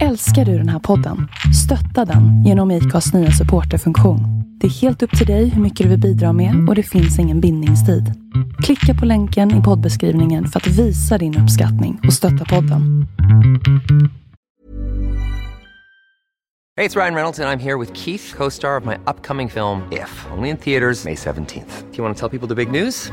Älskar du den här podden? Stötta den genom IKAs nya supporterfunktion. Det är helt upp till dig hur mycket du vill bidra med och det finns ingen bindningstid. Klicka på länken i poddbeskrivningen för att visa din uppskattning och stötta podden. Hej, det är Ryan Reynolds, och jag är här med Keith, co star of my upcoming film, If, only in theaters, May 17th. Do you want to tell people the big news?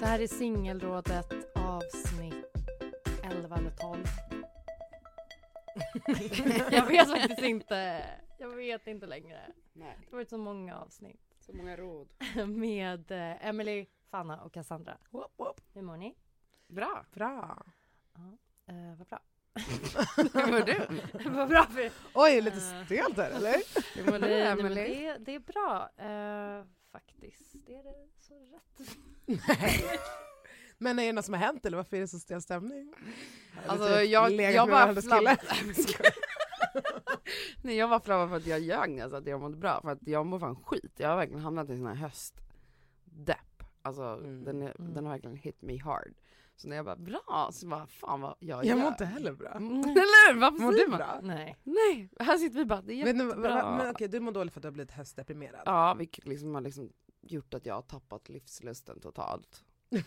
Det här är singelrådet avsnitt 11 eller 12. jag vet faktiskt inte. Jag vet inte längre. Nej, Det har varit så många avsnitt så många råd. med eh, Emily, Fanna och Cassandra. Hur mår ni? Bra. Bra. Eh, vad bra. Hur mår du? vad bra för Oj, lite Eh. stelt där eller? Hur mår du, Emelie? det, det är bra. Eh, faktiskt. Det är det så Men är det något som har hänt eller varför är det så stel stämning? Alltså typ jag, jag bara flabbade. Nej jag bara flabbade för att jag ljög när jag sa att jag mådde bra för att jag mår fan skit. Jag har verkligen hamnat i en sån här höstdepp. Alltså Mm. den, är, Mm. den har verkligen hit me hard. Så när jag bara bra så bara fan vad jag Jag mår gör. inte heller bra. Mm, Eller hur? Varför Mår du man? bra? Nej. Nej, här sitter vi bara, det är Men, jättebra. men, men okej, du mår dåligt för att du har blivit höstdeprimerad. Ja, vilket liksom har liksom gjort att jag har tappat livslusten totalt.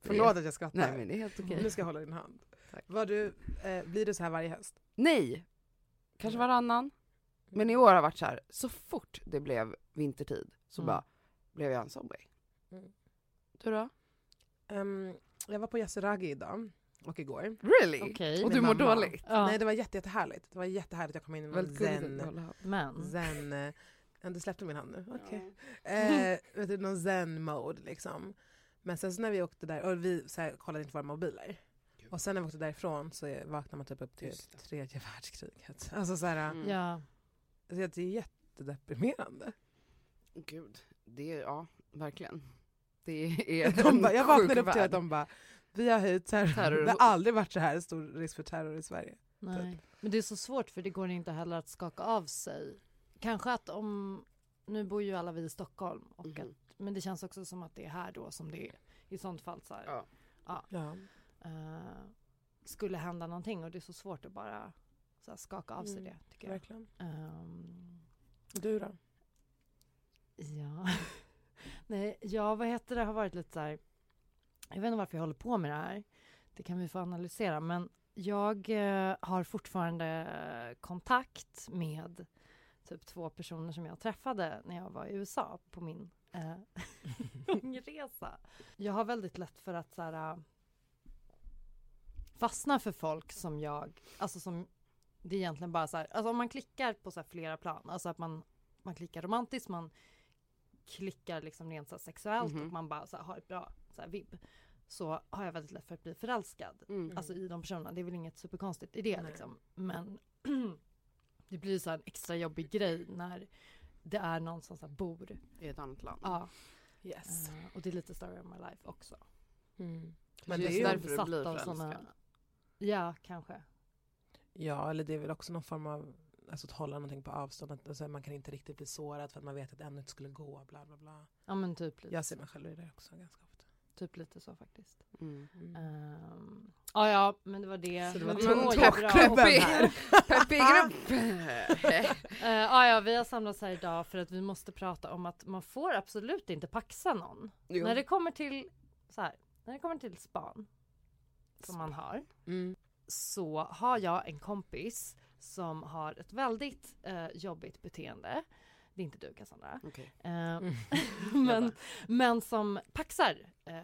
Förlåt att jag skrattar. Nej men det är helt okej. Nu ska jag hålla din hand. Tack. Var du, eh, blir du så här varje höst? Nej, kanske varannan. Men i år har varit så här, så fort det blev vintertid så Mm. bara blev jag en zombie. Mm. Du då? Ehm, jag var på Yasuragi idag och igår. Really? Okej. Och du mår dåligt? Ja. Nej det var jätte, jättehärligt. Det var jättehärligt, jag kom in i gulligt zen, zen ja, du släppte min hand nu? Okej. Eh, vet du, någon zen-mode liksom. Men sen så när vi åkte där, och vi så här, kollade inte våra mobiler. Och sen när vi åkte därifrån så vaknar man typ upp till tredje världskriget. Alltså så här, Mm. Ja. så det är jättedeprimerande. Gud, det är, ja, verkligen. Det är De bara, jag vaknade upp till att de bara, vi har höjt terror. Terror. Det har aldrig varit så här stor risk för terror i Sverige. Nej. Men det är så svårt för det går inte heller att skaka av sig. Kanske att om, nu bor ju alla vi i Stockholm, och Mhm. att, men det känns också som att det är här då som det är i sånt fall så här, Ja. Ja. eh, skulle hända någonting och det är så svårt att bara så här, skaka av sig Mm, det tycker jag. Verkligen. Ehm, Du då? ja. Nej, ja vad heter det, har varit lite så här, jag vet inte varför jag håller på med det här. Det kan vi få analysera men jag eh, har fortfarande kontakt med typ två personer som jag träffade när jag var i USA på min eh, långresa. Jag har väldigt lätt för att så här, äh, fastna för folk som jag, alltså som det är egentligen bara så här, alltså om man klickar på så här flera plan, alltså att man, man klickar romantiskt, man klickar liksom rent så sexuellt Mhm. och man bara så har ett bra så vibb så har jag väldigt lätt för att bli förälskad. Mm. Alltså i de personerna. Det är väl inget superkonstigt i det Nej. liksom. Men det blir så en extra jobbig grej när det är någon som så här bor. I ett annat land. Ja. Yes. eh, och det är lite story of my life också. Mm. Men det är ju, därför du blir förälskad. såna- Ja, kanske. ja, eller det är väl också någon form av alltså, att hålla någonting på avstånd. Att, alltså, man kan inte riktigt bli sårad för att man vet att ämnet skulle gå. Bla, bla, bla. Ja men typ lite, Jag ser mig själv i det också ganska ofta. Typ lite så faktiskt. Mm. Um, ja, ja, men det var det. Så det var Och- här. Eh, ja, ja, vi har samlats här idag för att vi måste prata om att man får absolut inte paxa någon. Jo. När det kommer till så här, när det kommer till span, som man har, Mm. så har jag en kompis som har ett väldigt eh, jobbigt beteende. Det är inte du Cassandra. Okej. Eh, Mm. men, men som paxar eh,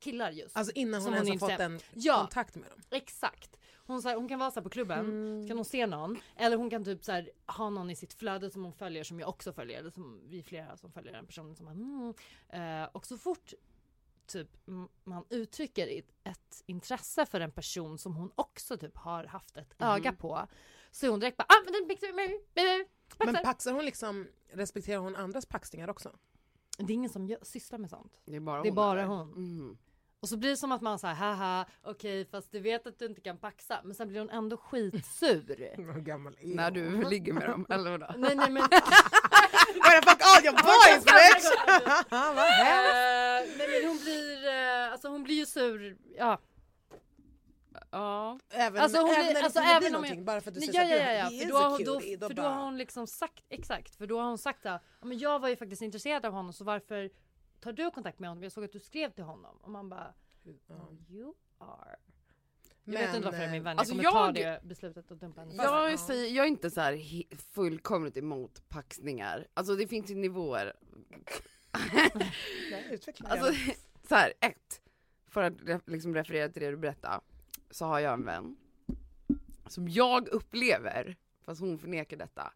killar just. Alltså innan hon ens hon har fått en Ja. kontakt med dem. Exakt. Hon, så här, hon kan vara så här på klubben, Mm. så kan hon se någon. Eller hon kan typ så här, ha någon i sitt flöde som hon följer som jag också följer. Eller som vi är flera som följer den personen. Som bara, mm. eh, och så fort typ man uttrycker ett, intresse för en person som hon också typ har haft ett Mhm. öga på. Så är hon direkt bara ah, men den pixar mig, mig, Men paxar." paxar hon liksom, respekterar hon andras paxningar också? Det är ingen som gör, sysslar med sånt. Det är bara Det är hon, bara eller? hon. Mm. Och så blir det som att man säger haha okej fast du vet att du inte kan paxa. Men sen blir hon ändå skitsur. Hur gammal är När du hon? ligger med dem, eller vadå? nej nej men Where the fuck all your boys bitch! Vad hemskt! Eh, nej men hon blir, eh, alltså hon blir ju sur, ja. Ja. Även, Alltså hon även när det alltså blir även om någonting, jag- bara för att du Nej, säger ja, ja, ja, he för då, har då, då för då bara- har hon liksom sagt, exakt, för då har hon sagt att ja, men jag var ju faktiskt intresserad av honom så varför tar du kontakt med honom? Jag såg att du skrev till honom. Och man bara, Ja. you are. Jag Men, vet inte varför det är min eh, vän, alltså jag kommer ta jag- det beslutet och dumpa henne. Ja. Jag, säger, jag är inte så här fullkomligt emot paxningar. Alltså det finns ju nivåer. Ja, Alltså så här, ett. För att liksom referera till det du berättade. Så har jag en vän. Som jag upplever, fast hon förnekar detta.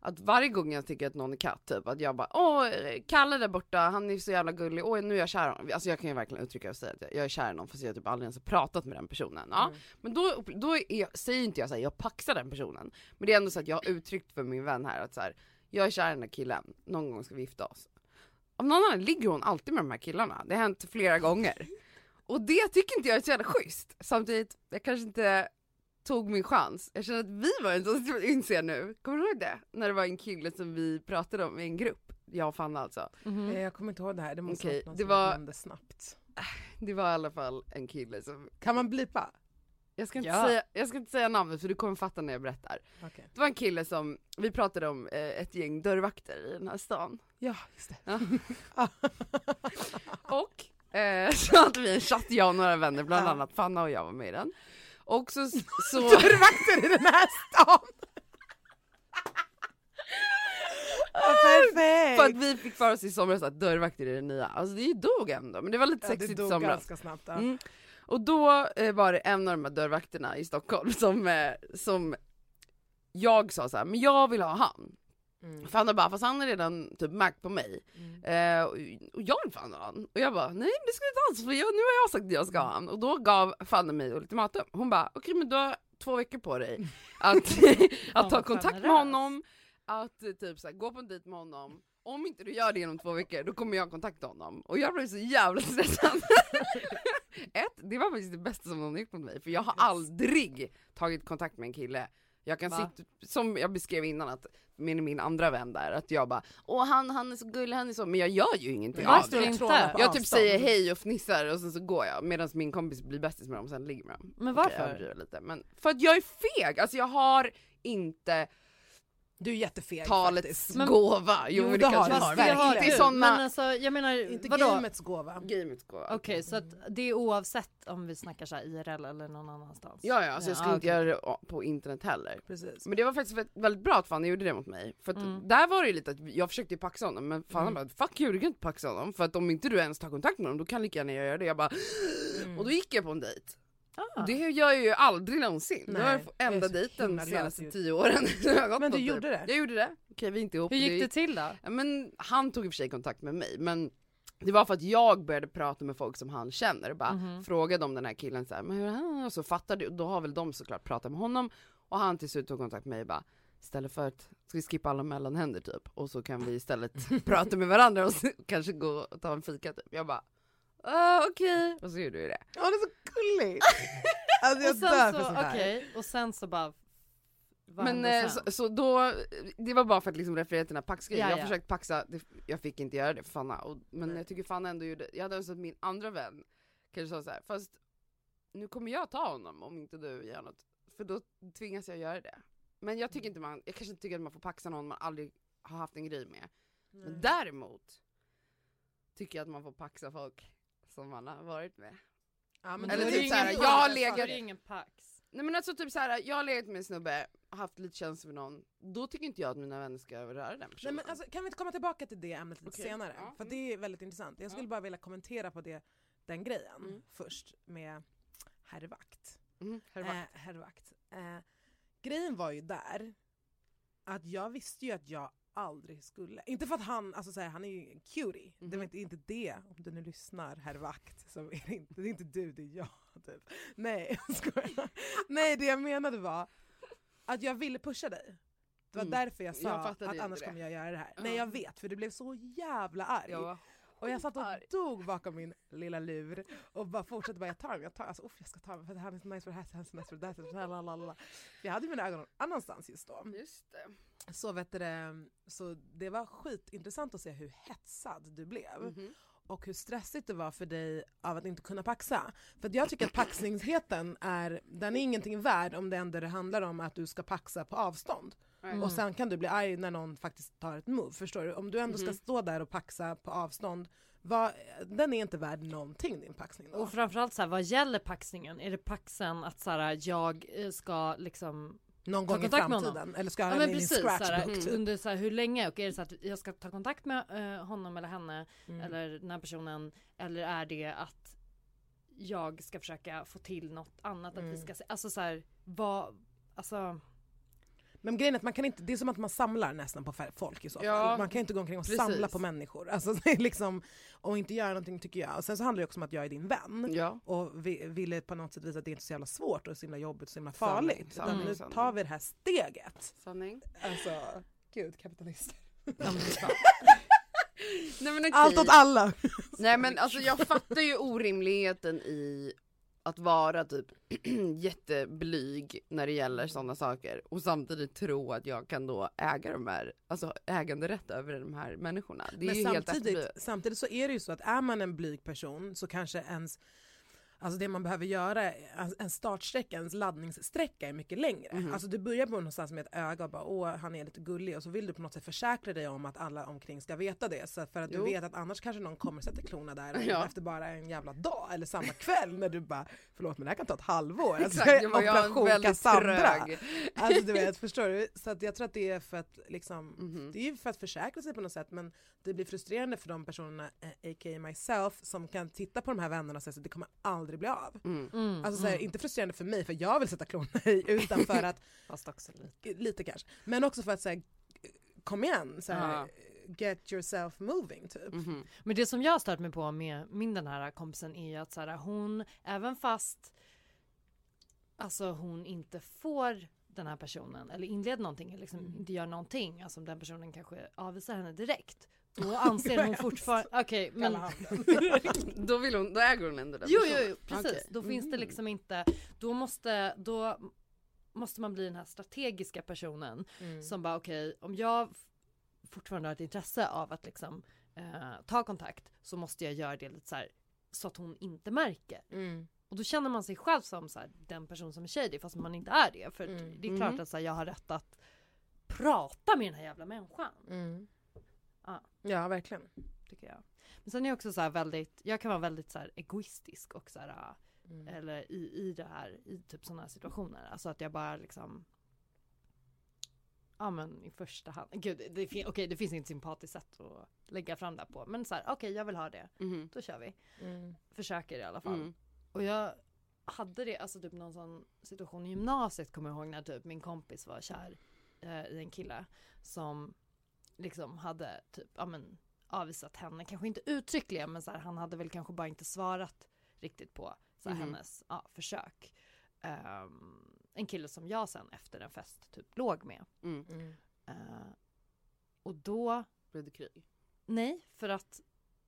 Att varje gång jag tycker att någon är katt, typ att jag bara åh, Kalle där borta, han är så jävla gullig, åh nu är jag kär i honom. Alltså jag kan ju verkligen uttrycka och säga att jag är kär i någon fast jag typ aldrig ens har pratat med den personen. Ja. Mm. Men då, då är, säger inte jag såhär, jag paxar den personen. Men det är ändå så att jag har uttryckt för min vän här att så här, jag är kär i den här killen, någon gång ska vi gifta oss. Av någon anledning ligger hon alltid med de här killarna, det har hänt flera gånger. Och det tycker inte jag är så jävla schysst. Samtidigt, jag kanske inte tog min chans. Jag känner att vi var en sån, inser jag nu, kommer du ihåg det? När det var en kille som vi pratade om i en grupp, jag och Fanna alltså. Mhm. Eh, Jag kommer inte ihåg det här, det måste okay, något det som var- glömde snabbt. Det var i alla fall en kille som, Kan man blipa? jag ska inte, Ja. säga, jag ska inte säga namnet för du kommer fatta när jag berättar. Okej. Det var en kille som, vi pratade om eh, ett gäng dörrvakter i den här stan. Ja, just det. Ja. Och eh, så hade vi en chatt, jag och några vänner, bland Ja. annat Fanna och jag var med i den. Och så, så Dörrvakter i den här stan! Ja, perfekt! för att vi fick för oss i somras att dörrvakter är det nya, alltså det dog ändå men det var lite ja, sexigt i somras. ganska snabbt. Ja. Mm. Och då eh, var det en av de här dörrvakterna i Stockholm som, eh, som jag sa så här, men jag vill ha han. Mm. Fanna bara, fast han är redan typ märkt på mig. Mm. Eh, och, och jag vill fan ha han. Och jag bara, nej det ska du inte alls för jag, nu har jag sagt att jag ska ha han. Och då gav Fanna mig ultimatum. Hon bara, okej men du har två veckor på dig att, att ta kontakt med honom, att typ så här, gå på en dejt med honom. Om inte du gör det inom två veckor då kommer jag kontakta honom. Och jag blev så jävla stressad. Ett, det var faktiskt det bästa som någon gjort mot mig, för jag har aldrig tagit kontakt med en kille jag kan Va? sitta, som jag beskrev innan att med min andra vän där, att jag bara åh han, han är så gullig, han är så, men jag gör ju ingenting av det. inte? Jag typ säger hej och fnissar och sen så går jag medan min kompis blir bästis med dem och sen ligger med dem. Men Okej, varför? jag överdriver lite men för att jag är feg, alltså jag har inte Du är jättefeg talets faktiskt. Men- gåva. Jo, Jo, det har kanske du. jag Fast det har du. Såna- Men alltså jag menar, Inte vadå? gamets gåva. Gamets gåva. Okej så att det är oavsett om vi snackar så här IRL eller någon annanstans? Ja ja, alltså jag skulle Ja, inte göra det på internet heller. Precis. Men det var faktiskt väldigt- väldigt bra att Fanny gjorde det mot mig. För att Mm. där var det ju lite att jag försökte ju paxa honom men Fanny Mm. bara 'fuck you, du kan inte paxa honom' för att om inte du ens tar kontakt med honom då kan lika gärna jag göra det. Jag bara Mm. Och då gick jag på en dejt. Ah. Det gör jag ju aldrig någonsin. det Nej, var jag är enda dejten de senaste tio åren. Men du typ. gjorde det? Jag gjorde det. Okej vi är inte ihop. Hur gick det till då? Ja, men han tog i och för sig kontakt med mig men det var för att jag började prata med folk som han känner bara Mhm. frågade om den här killen så här, men hur han? Och så fattade och då har väl de såklart pratat med honom och han till slut tog kontakt med mig bara istället för att, ska vi skippa alla mellanhänder typ och så kan vi istället prata med varandra och kanske gå och ta en fika typ. Jag bara ah, okej och så gjorde vi det. Ja det är så gulligt! Alltså jag och dör sen för så, sånt här. okej, och sen så bara... Men eh, så, så då, det var bara för att liksom referera till den här paxgrejen. Ja, jag ja. försökte paxa, det, jag fick inte göra det för Fanna. Och, men Nej. jag tycker Fanna ändå gjorde, jag hade önskat att min andra vän kanske sa så här, fast nu kommer jag ta honom om inte du gör något. För då tvingas jag göra det. Men jag tycker inte man, jag kanske inte tycker att man får paxa någon man aldrig har haft en grej med. Men däremot tycker jag att man får paxa folk som man har varit med. Ja, men Eller är typ det såhär, jag har legat- Då är det ingen pax. Nej men alltså typ såhär, jag har legat med en snubbe, haft lite känslor för någon, då tycker inte jag att mina vänner ska röra den Nej, personen. men alltså, kan vi inte komma tillbaka till det ämnet lite Okej, senare? ja, För det är väldigt intressant. Jag skulle Ja. bara vilja kommentera på det, den grejen Mm. först med herrvakt. mm, här var- Eh, herrvakt. Eh, grejen var ju där att jag visste ju att jag aldrig skulle, inte för att han, alltså så här, han är ju en cutie, det var Mhm. inte, inte det, om du nu lyssnar herrvakt, så är det inte, det är inte du, det är jag. Typ. Nej jag skojar. Nej det jag menade var att jag ville pusha dig. Det var Mm. därför jag Jag sa fattade att annars det. kommer jag göra det här. Ja. Nej jag vet, för du blev så jävla arg. Och jag satt och dog bakom min lilla lur och bara fortsatte bara jag tar den, jag tar alltså, uff, jag ska ta den för han är så nice för det här, är så nice för det där. lalalala. För Jag hade mina ögon någon annanstans just då. Just det. Så, vet du, det, så det var skitintressant att se hur hetsad du blev Mhm. och hur stressigt det var för dig av att inte kunna paxa. För jag tycker att paxningsheten är, den är ingenting värd om det ändå det handlar om att du ska paxa på avstånd. Nej. Och sen kan du bli arg när någon faktiskt tar ett move, förstår du? Om du ändå ska Mhm. stå där och paxa på avstånd, vad, den är inte värd någonting din paxning då. Och framförallt så här, vad gäller paxningen? Är det paxen att så här, jag eh, ska liksom Någon gång i framtiden, eller ska Ja ha din precis, här, scratchbook typ. under så här, hur länge och är det så att jag ska ta kontakt med eh, honom eller henne Mm. eller den här personen eller är det att jag ska försöka få till något annat att vi Mm. ska se, alltså så här, vad, alltså Men grejen är att man kan inte, det är som att man samlar nästan på folk i så fall. Ja, man kan inte gå omkring och precis. samla på människor. Alltså, liksom, och inte göra någonting tycker jag. Och sen så handlar det också om att jag är din vän. Ja. Och vi ville på något sätt visa att det inte är så jävla svårt och så himla jobbigt och så himla Sanning, farligt. sanning, Utan nu sanning. tar vi det här steget. Sanning. Alltså, gud kapitalister. Nej men okej. Allt åt alla! Nej men alltså jag fattar ju orimligheten i att vara typ jätteblyg när det gäller sådana saker och samtidigt tro att jag kan då äga de här, alltså äganderätt över de här människorna. Det är Men ju helt samtidigt, efterblivet. samtidigt så är det ju så att är man en blyg person så kanske ens Alltså det man behöver göra, en startsträcka, ens laddningssträcka är mycket längre. Mhm. Alltså du börjar på någonstans med ett öga och bara åh han är lite gullig och så vill du på något sätt försäkra dig om att alla omkring ska veta det. Så för att Jo. du vet att annars kanske någon kommer sätta klorna där Ja. efter bara en jävla dag eller samma kväll när du bara förlåt men det här kan ta ett halvår. Alltså, Exakt, jag, operation Cassandra. Alltså du vet, förstår du? Så att jag tror att det är för att liksom, Mhm. det är ju för att försäkra sig på något sätt men det blir frustrerande för de personerna, eh, a.k.a. myself, som kan titta på de här vännerna och säga att det kommer aldrig bli av. Mm. Mm, Alltså så här, mm. inte frustrerande för mig för jag vill sätta klorna i utan för att, Fast också lite. lite kanske, men också för att säga kom igen, så här, Ja. get yourself moving typ. Mhm. Men det som jag har stört mig på med min den här kompisen är ju att så här, hon, även fast alltså hon inte får den här personen eller inleder någonting eller liksom Mm. inte gör någonting, alltså om den personen kanske avvisar henne direkt. Då anser hon fortfarande, okej men Kalla handen. Då, vill hon, då äger hon ändå den Jo, jo, jo precis. Okej. Då finns det Mm. liksom inte, då måste, då måste man bli den här strategiska personen Mm. som bara okej, om jag fortfarande har ett intresse av att liksom eh, ta kontakt så måste jag göra det lite så här så att hon inte märker. Mm. Och då känner man sig själv som så här, den person som är shady fast man inte är det. För Mm. det är klart Mhm. att så här, jag har rätt att prata med den här jävla människan. Mm. Ja. Ja verkligen. Tycker jag. Men sen är jag också så här väldigt, jag kan vara väldigt så egoistisk och så här Mm. eller i, i det här, i typ sådana här situationer. Alltså att jag bara liksom Ja men i första hand, gud det, fin- okej, det finns inget sympatiskt sätt att lägga fram det på. Men så här, okej jag vill ha det, Mhm. då kör vi. Mm. Försöker i alla fall. Mm. Och jag hade det, alltså typ någon sån situation i gymnasiet kommer jag ihåg när typ min kompis var kär eh, i en kille som liksom hade typ, ja men avvisat henne, kanske inte uttryckligen men så här, han hade väl kanske bara inte svarat riktigt på så här, Mhm. hennes ja, försök. Ehm, en kille som jag sen efter en fest typ låg med. Mm. Mm. Eh, och då Blev det krig? Nej, för att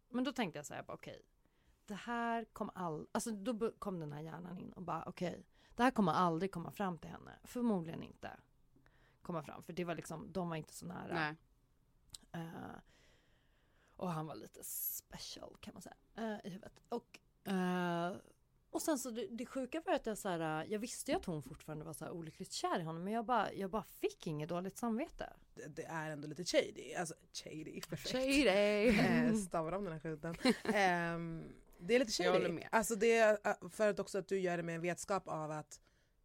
Men då tänkte jag så här, okej Det här kommer all Alltså då kom den här hjärnan in och bara okej Det här kommer aldrig komma fram till henne Förmodligen inte Komma fram, för det var liksom De var inte så nära Nej. Eh, Och han var lite special kan man säga eh, I huvudet och eh, och sen så det, det sjuka var att jag så här, jag visste ju att hon fortfarande var så här olyckligt kär i honom men jag bara, jag bara fick inget dåligt samvete. Det, det är ändå lite shady, alltså shady, perfekt. Shady! Stavar om den här skiten. Ehm, Det är lite Jag håller shady. med. Alltså det är för att också att du gör det med en vetskap av att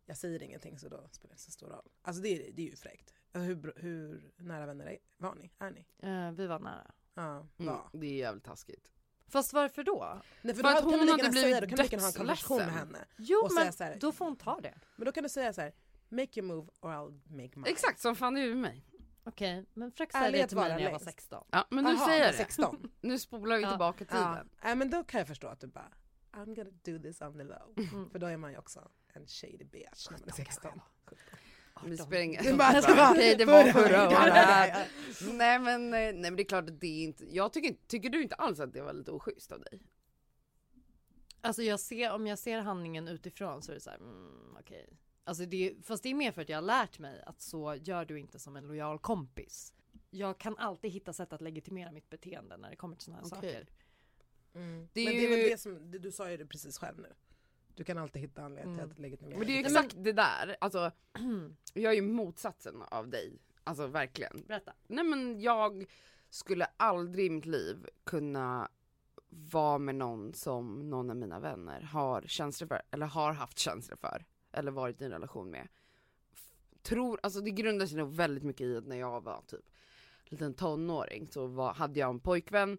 jag säger ingenting så då spelar det inte så stor roll. Alltså det är, det är ju fräckt. Alltså hur, hur nära vänner är, var ni? Är ni? Eh, vi var nära. Ja, Mm, var. det är jävligt taskigt. Fast varför då? Nej, för, För då att hon hade blivit säga, då kan du lika ha en konversation med henne. Jo Och säga men så här- då får hon ta det. Men då kan du säga så här: make your move or I'll make mine. Exakt som fan du med mig. Okej, men försök säga det till mig vara när jag var längst. 16. Ja men nu Aha, säger jag det. 16. Nu spolar vi Ja. tillbaka Ja. tiden. ja, men då kan jag förstå att du bara I'm gonna do this on the low. Mm. För då är man ju också en shady bitch när man är 16. Det spelar ingen Det bara- det det var förra året. året. Nej men, eh, nej men det är klart att det är inte, jag tycker tycker du inte alls att det var lite oschysst av dig? Alltså jag ser, om jag ser handlingen utifrån så är det så här, mm, okej. Alltså det, fast det är mer för att jag har lärt mig att så gör du inte som en lojal kompis. Jag kan alltid hitta sätt att legitimera mitt beteende när det kommer till sådana här Okej. saker. Mm. Det är men det är väl ju- det som, du, du sa ju det precis själv nu. Du kan alltid hitta anledning Mm. till att legitimera. Men det är ju exakt det där, alltså jag är ju motsatsen av dig. Alltså verkligen. Berätta. Nej men jag skulle aldrig i mitt liv kunna vara med någon som någon av mina vänner har känslor för, eller har haft känslor för, eller varit i en relation med. Tror, alltså det grundar sig nog väldigt mycket i att när jag var typ liten tonåring så var, hade jag en pojkvän,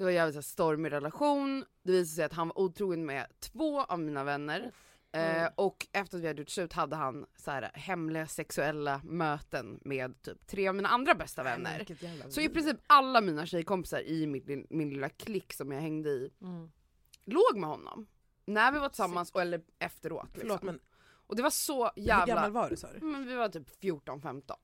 det var en jävligt stormig relation, det visade sig att han var otrogen med två av mina vänner. Eh, och efter att vi hade gjort slut hade han så här, hemliga sexuella möten med typ tre av mina andra bästa vänner. jävla Så i princip alla mina tjejkompisar i min, min lilla klick som jag hängde i Mm. låg med honom. När vi var tillsammans och, eller efteråt. Liksom. Förlåt men Och det var så hur gammal jävla... var du sa du? Men vi var typ 14-15.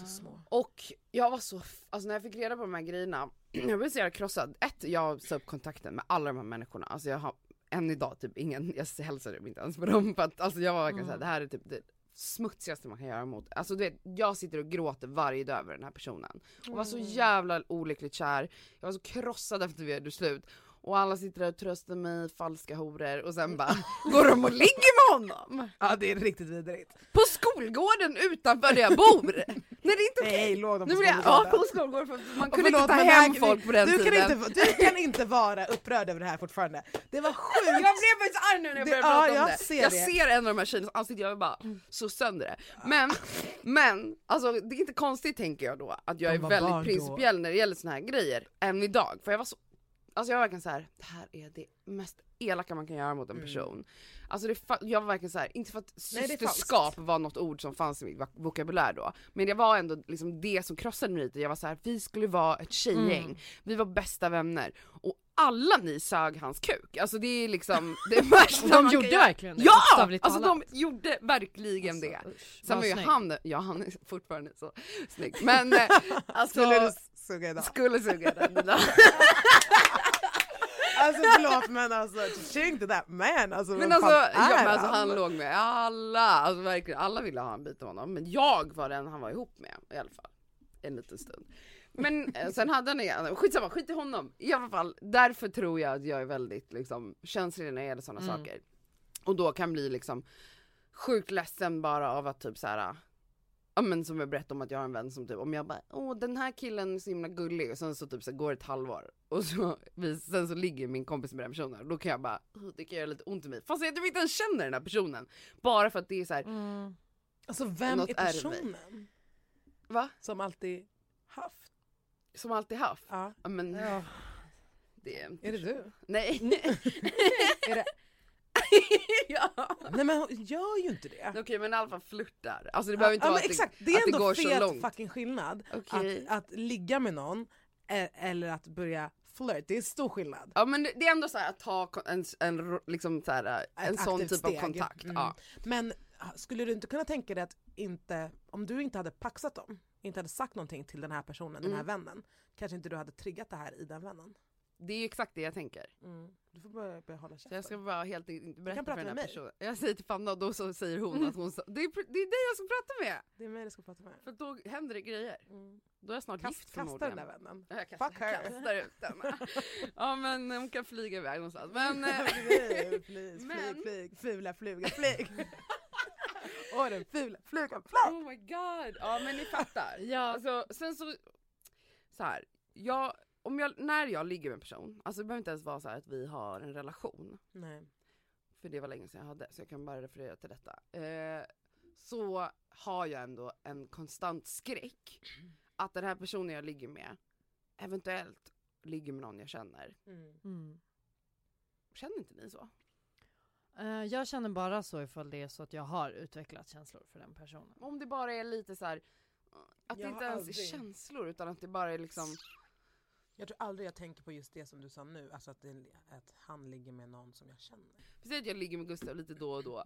Så små. Och jag var så, alltså när jag fick reda på de här grejerna, jag blev så jävla krossad. Ett, jag sa upp kontakten med alla de här människorna. Alltså jag har än idag typ ingen, jag hälsade dem inte ens på dem för att alltså jag var verkligen såhär, det här är typ det smutsigaste man kan göra mot, alltså du vet, jag sitter och gråter varje dag över den här personen. Och var så jävla olyckligt kär, jag var så krossad efter vi gjort slut. Och alla sitter där och tröstar mig, falska horor och sen bara går de och ligger med honom! Ja det är riktigt vidrigt. På skolgården utanför där jag bor! Nej det är inte okej! Nej låg de på jag, ja skolgården? på skolgården för man kunde inte ta hem folk på den du tiden. Kan inte, du kan inte vara upprörd över det här fortfarande. Det var sjukt. Jag blev faktiskt arg nu när jag Det- började ja, prata om jag det. ser jag det. ser en av de här tjejernas ansikten, jag vill bara så sönder det. Men, men, alltså det är inte konstigt tänker jag då att jag De är väldigt barn då. principiell när det gäller såna här grejer, än idag. För jag var så, alltså jag var verkligen så här: det här är det mest elaka man kan göra mot en person. Alltså det, jag var verkligen så här, inte för att Nej, systerskap var något ord som fanns i min vok- vokabulär då, men det var ändå liksom det som krossade mig lite. Jag var så här, vi skulle vara ett tjejgäng, vi var bästa vänner och alla ni sög hans kuk. Alltså det är liksom det värsta de man kan gjorde göra. verkligen det, Ja! Alltså de gjorde verkligen det. usch, Sen var ju han, ja han är fortfarande så snygg. Men eh, alltså, suga idag? skulle suga den idag. Alltså förlåt men alltså, ching to that man. Alltså, Men alltså, ja, men alltså han låg med alla, alltså verkligen alla ville ha en bit av honom. Men jag var den han var ihop med i alla fall. En liten stund. Men eh, sen hade han igen, skitsamma, skit i honom. I alla fall, därför tror jag att jag är väldigt liksom känslig när det gäller sådana saker. Och då kan bli liksom sjukt ledsen bara av att typ så här. Ja men som jag berättade om att jag har en vän som typ, om jag bara åh den här killen är så himla gullig och sen så typ så går ett halvår och så, sen så ligger min kompis med den personen och då kan jag bara, "Åh, det kan göra lite ont i mig. Fast jag typ inte ens känner den här personen. Bara för att det är så här, Mm. Alltså vem är är personen? va? Som alltid haft? Som alltid haft. Ja. Ja men Ja. det är Är det du? Nej. Är det- ja. Nej men hon gör ju inte det. Okej men i alla fall flörtar. Alltså det behöver inte ja, vara att, exakt, det, det är att det ändå går så fet långt. fucking skillnad. Okej. Att, att ligga med någon e- eller att börja flirt, det är stor skillnad. Ja men det det är ändå så här att ta en, en, liksom så här, en sån typ av steg. kontakt. Mm. Ja. Men skulle du inte kunna tänka dig att inte, om du inte hade paxat dem, inte hade sagt någonting till den här personen, den här Mm. vännen, kanske inte du hade triggat det här i den vännen? Det är ju exakt det jag tänker. Du får börja, börja hålla Så jag ska käften. bara helt inte berätta för den här med mig. personen. Jag säger till Fanna och då så säger hon att hon det är, det är dig jag ska prata med! Det är mig du ska prata med. För då händer det grejer. Mm. Då är jag snart Kast, gift kasta den förmodligen. där vännen. Ja, Jag kastar, Fuck her. kastar ut den. ja men hon kan flyga iväg någonstans. Men, eh, flyg, flyg, Men- flyg, flyg, fula fluga, flyg! Åh den fula flugan, flygg! oh my god! Ja men ni fattar. Ja. Alltså, sen så, så här, jag om jag, när jag ligger med en person, alltså det behöver inte ens vara så här att vi har en relation. Nej. för det var länge sedan jag hade, så jag kan bara referera till detta. Eh, så har jag ändå en konstant skräck att den här personen jag ligger med eventuellt ligger med någon jag känner. Mm. Mm. Känner inte ni så? Eh, jag känner bara så ifall det är så att jag har utvecklat känslor för den personen. Om det bara är lite så här att det Jag inte har ens är aldrig- känslor utan att det bara är liksom jag tror aldrig jag tänker på just det som du sa nu, alltså att, det, att han ligger med någon som jag känner. Precis att jag ligger med Gustav lite då och då.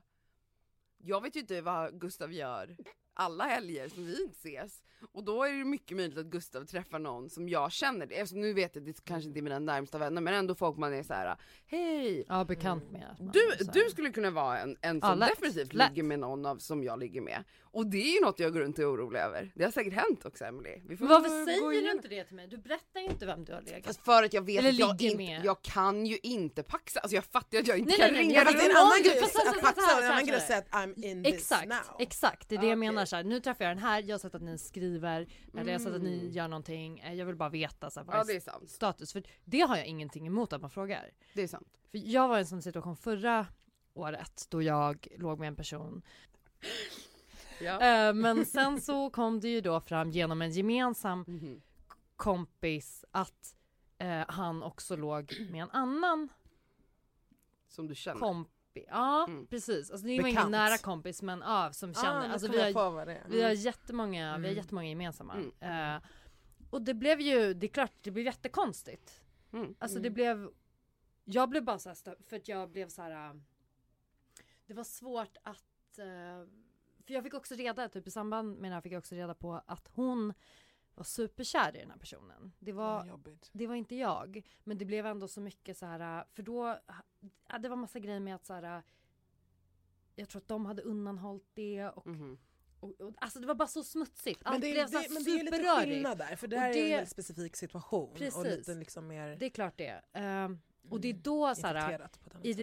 Jag vet ju inte vad Gustav gör alla helger som vi inte ses. Och då är det mycket möjligt att Gustav träffar någon som jag känner. Alltså, nu vet jag att det kanske inte är mina närmsta vänner men ändå folk man är så här: hej! Ja, bekant med. Du, du skulle kunna vara en, en som Ja, lätt, definitivt lätt. ligger med någon av som jag ligger med. Och det är ju något jag går runt och är orolig över. Det har säkert hänt också Men varför säger du inte det till mig? Du berättar ju inte vem du har legat Fast för att jag vet Eller att jag inte, med. jag kan ju inte paxa, alltså jag fattar ju att jag inte Nej, kan nej, nej, ringa jag Fast det är en någon annan grej- grej fast så- så- att så- en annan så- grej att säga att I'm in this Exakt, now. exakt. Det är det jag Okej. Menar. Så här, nu träffar jag den här, jag har sett att ni skriver, eller jag har sett att ni Mm. gör någonting. Eh, Jag vill bara veta så här, vad Ja det är sant, status. För det har jag ingenting emot att man frågar. det är sant. För jag var i en sån situation förra året då jag låg med en person. Ja. Eh, Men sen så kom det ju då fram genom en gemensam Mhm. kompis att eh, han också låg med en annan Som du känner. Kompis. Ja Mm. precis, alltså det var ingen nära kompis men ja, som Ah, känner. nu alltså, vi, har, det är. vi har jättemånga, vi har Mm. jättemånga gemensamma. Mm. Eh, och det blev ju, det är klart det blev jättekonstigt. Mm. Alltså det blev, jag blev bara så här stö- för att jag blev så här. äh, Det var svårt att, äh, för jag fick också reda, typ i samband med det här fick jag också reda på att hon var superkär i den här personen. Det var, det var inte jag, men det blev ändå så mycket så här, för då, ja, det var massa grejer med att så här. Jag tror att de hade undanhållit det och, Mhm. och, och alltså det var bara så smutsigt. Allt Men det, blev så det, men det är lite skillnad där, för det Och här är en specifik situation. Och Precis. lite liksom mer Det är klart det. Ehm, och det är då så här, i.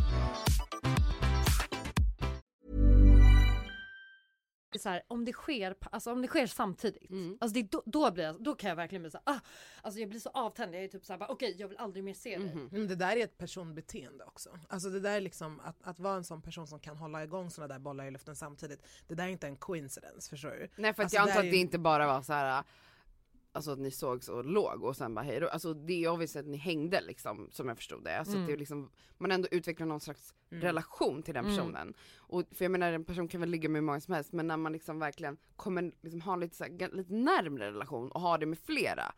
Så här, om det sker, alltså om det sker samtidigt. Mm. Alltså det, då, då, blir jag, då kan jag verkligen bli så här, ah, alltså jag blir så avtänd. Jag är typ så här, okej jag vill aldrig mer se dig. Mhm. Men det där är ett personbeteende också. Alltså det där är liksom att, att vara en sån person som kan hålla igång såna där bollar i luften samtidigt. Det där är inte en coincidence, förstår du? Nej för att Alltså, jag antar är att det ju- inte bara var så här. Alltså att ni sågs och låg och sen bara hejdå. Alltså det är ju obviously att ni hängde liksom som jag förstod det. Alltså att det är liksom, man ändå utvecklar någon slags relation till den Mm. personen. Och för jag menar en person kan väl ligga med hur många som helst men när man liksom verkligen kommer liksom ha lite, så här, ga- lite närmre relation och ha det med flera.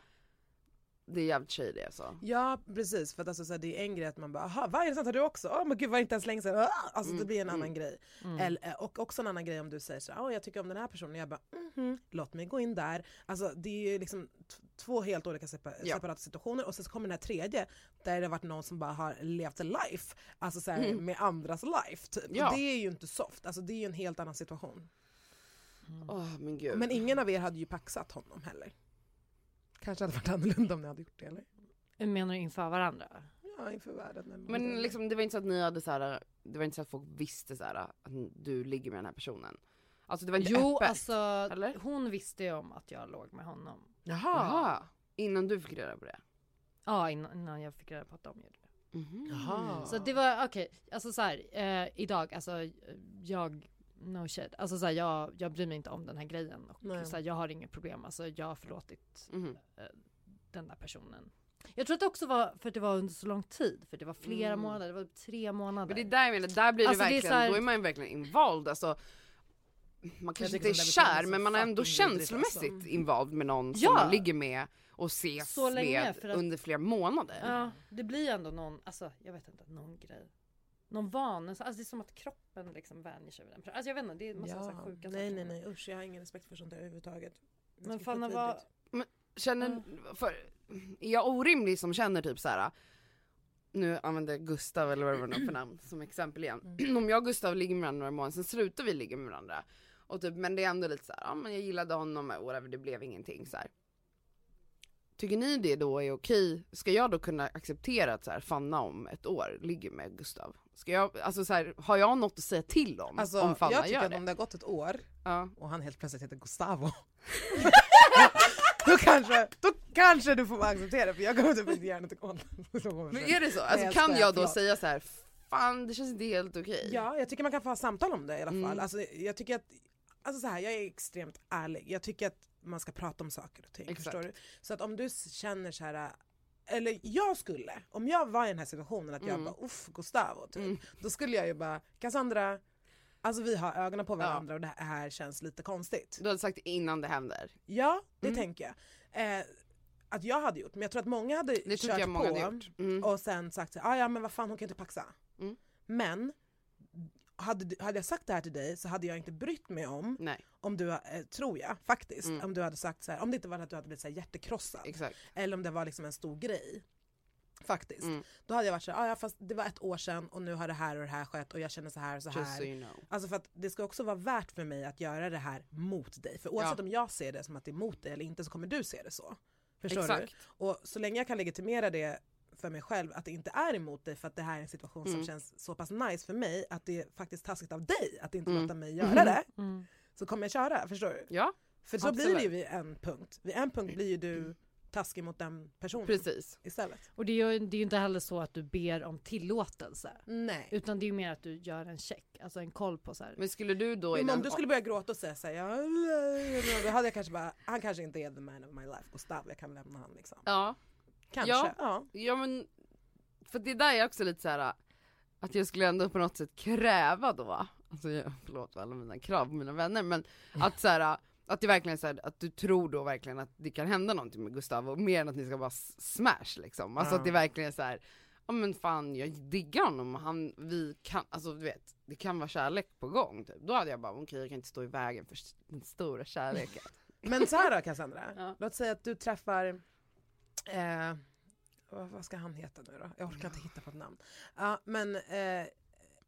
Det är jävligt shady alltså. Ja precis, för att alltså, så här, det är en grej att man bara aha, vad är det sant har du också? Åh men gud var det inte ens länge sedan? Ah! Alltså det Mm, blir en annan mm. grej. Mm. Eller, eh, och också en annan grej om du säger så här, "Åh, jag tycker om den här personen, jag bara mhm, låt mig gå in där. Alltså det är ju liksom t- två helt olika sepa- Ja. separata situationer och sen så kommer den här tredje där det har varit någon som bara har levt a life, alltså så här, Mm. med andras life. Typ. Ja. Det är ju inte soft, alltså det är ju en helt annan situation. Åh men. Men ingen av er hade ju paxat honom heller. Kanske hade varit annorlunda om ni hade gjort det eller? Menar du inför varandra? Ja, inför världen. Eller Men liksom, det var inte så att ni hade så här, det var inte så att folk visste så här, att du ligger med den här personen. Alltså det var inte Jo öppet. alltså eller? hon visste ju om att jag låg med honom. Jaha. Jaha, innan du fick reda på det? Ja innan, innan jag fick reda på att de gjorde det. Mhm. Jaha. Så det var okej, alltså så här, eh, idag, alltså jag, no shit, alltså så här, jag, jag bryr mig inte om den här grejen och Nej. så här, jag har inget problem, alltså jag har förlåtit Mhm. den där personen. Jag tror att det också var för att det var under så lång tid. För det var flera Mm. månader, det var tre månader. Men det är där jag menar, där blir Alltså, det det är verkligen, här- då är man ju verkligen involved alltså. Man kanske inte är kär men man är ändå vidrigt, känslomässigt alltså. involved med någon som Ja. man ligger med och ses länge, med att- under flera månader. Ja, det blir ändå någon, alltså jag vet inte, någon grej. Någon vana, alltså det är som att kroppen liksom vänjer sig vid den. Alltså jag vet inte, det är massa så här sjuka nej saker. nej nej usch jag har ingen respekt för sånt där överhuvudtaget. Men Fanna vad, skitvidrigt. Känner, för, är jag orimlig som känner typ så här. nu använder jag Gustav eller vad det var för namn som exempel igen. Mm. Om jag och Gustav ligger med varandra några månader, sen slutar vi ligga med varandra. Och typ, men det är ändå lite så här, ja men jag gillade honom, whatever, det blev ingenting så här. Tycker ni det då är okej? Ska jag då kunna acceptera att så här, Fanna om ett år ligger med Gustav? Ska jag, alltså så här, har jag något att säga till om? Alltså, om Fanna jag tycker gör att det? om det har gått ett år Ja. och han helt plötsligt heter Gustavo då, kanske, då kanske du får acceptera för jag kommer typ inte något åt det. Men är det så? Alltså, kan jag då förlåt. säga så här, fan det känns inte helt okej? Ja, jag tycker man kan få ha samtal om det i alla fall. Mm. Alltså, jag tycker att, alltså så här, jag är extremt ärlig. Jag tycker att man ska prata om saker och ting. Exakt. Förstår du? Så att om du känner så här, eller jag skulle, om jag var i den här situationen att jag Mm. bara uff Gustavo typ, Mm. då skulle jag ju bara Cassandra, alltså vi har ögonen på Ja. varandra och det här känns lite konstigt. Du hade sagt innan det händer. Ja, det Mm. tänker jag. Eh, att jag hade gjort, men jag tror att många hade Det kört jag många på hade gjort. Mm. och sen sagt "Ah, ja men vad fan hon kan inte paxa. Mm. Men hade, hade jag sagt det här till dig så hade jag inte brytt mig om, Nej, om du, eh, tror jag faktiskt, Mm. om du hade sagt så här, om det inte var att du hade blivit så här hjärtekrossad exakt. eller om det var liksom en stor grej. Faktiskt. Mm. Då hade jag varit så här, "Ah, ja fast det var ett år sedan och nu har det här och det här skett och jag känner så här och så Just här. so you know. Alltså för att det ska också vara värt för mig att göra det här mot dig. För oavsett Ja. om jag ser det som att det är mot dig eller inte så kommer du se det så. Förstår Exakt. du? Och så länge jag kan legitimera det för mig själv att det inte är emot dig för att det här är en situation Mm. som känns så pass nice för mig att det är faktiskt taskigt av dig att inte Mm. låta mig göra det. mm. Så kommer jag köra, förstår du? Ja, För så blir Absolut. det ju vid en punkt. Vid en punkt blir ju du taskig mot den personen precis. istället. Och det är, ju, det är ju inte heller så att du ber om tillåtelse. Nej. Utan det är ju mer att du gör en check, alltså en koll på så här. Men skulle du då i Men om du skulle börja gråta och säga såhär, ja, då hade jag kanske bara, han kanske inte är the man of my life, Gustav, jag kan lämna han liksom. Ja, Kanske, Ja. ja. ja men... För det där är också lite så här att jag skulle ändå på något sätt kräva då, alltså jag, förlåt för alla mina krav på mina vänner, men att så här, att det verkligen är så här, att du tror då verkligen att det kan hända någonting med Gustav och mer än att ni ska bara smash liksom. Alltså Ja. att det verkligen är så här. ja men fan jag diggar honom, han, vi kan, alltså du vet, det kan vara kärlek på gång typ. Då hade jag bara, okej jag kan inte stå i vägen för den stora kärleken. Men så här då Cassandra, Ja. låt säga att du träffar, eh, vad ska han heta nu då? Jag orkar inte hitta på ett namn. Ja, men eh,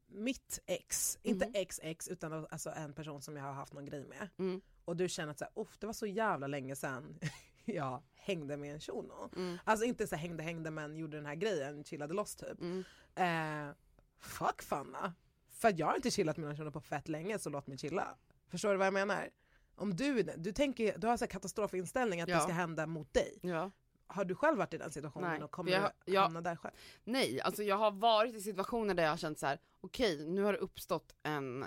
mitt ex, inte Mhm. ex-ex utan alltså en person som jag har haft någon grej med. Mm. Och du känner att så här, "Uff, det var så jävla länge sedan jag hängde med en shuno. Mm. Alltså inte så här hängde hängde men gjorde den här grejen, chillade loss typ. Mm. Eh, fuck Fanna. För jag har inte chillat med någon shuno på fett länge så låt mig chilla. Förstår du vad jag menar? Om du, du, tänker, du har så katastrofinställning att Ja. det ska hända mot dig. Ja. Har du själv varit i den situationen Nej, och kommer jag- du jag- hamna där själv? Nej, alltså jag har varit i situationer där jag har känt så här: okej nu har det uppstått en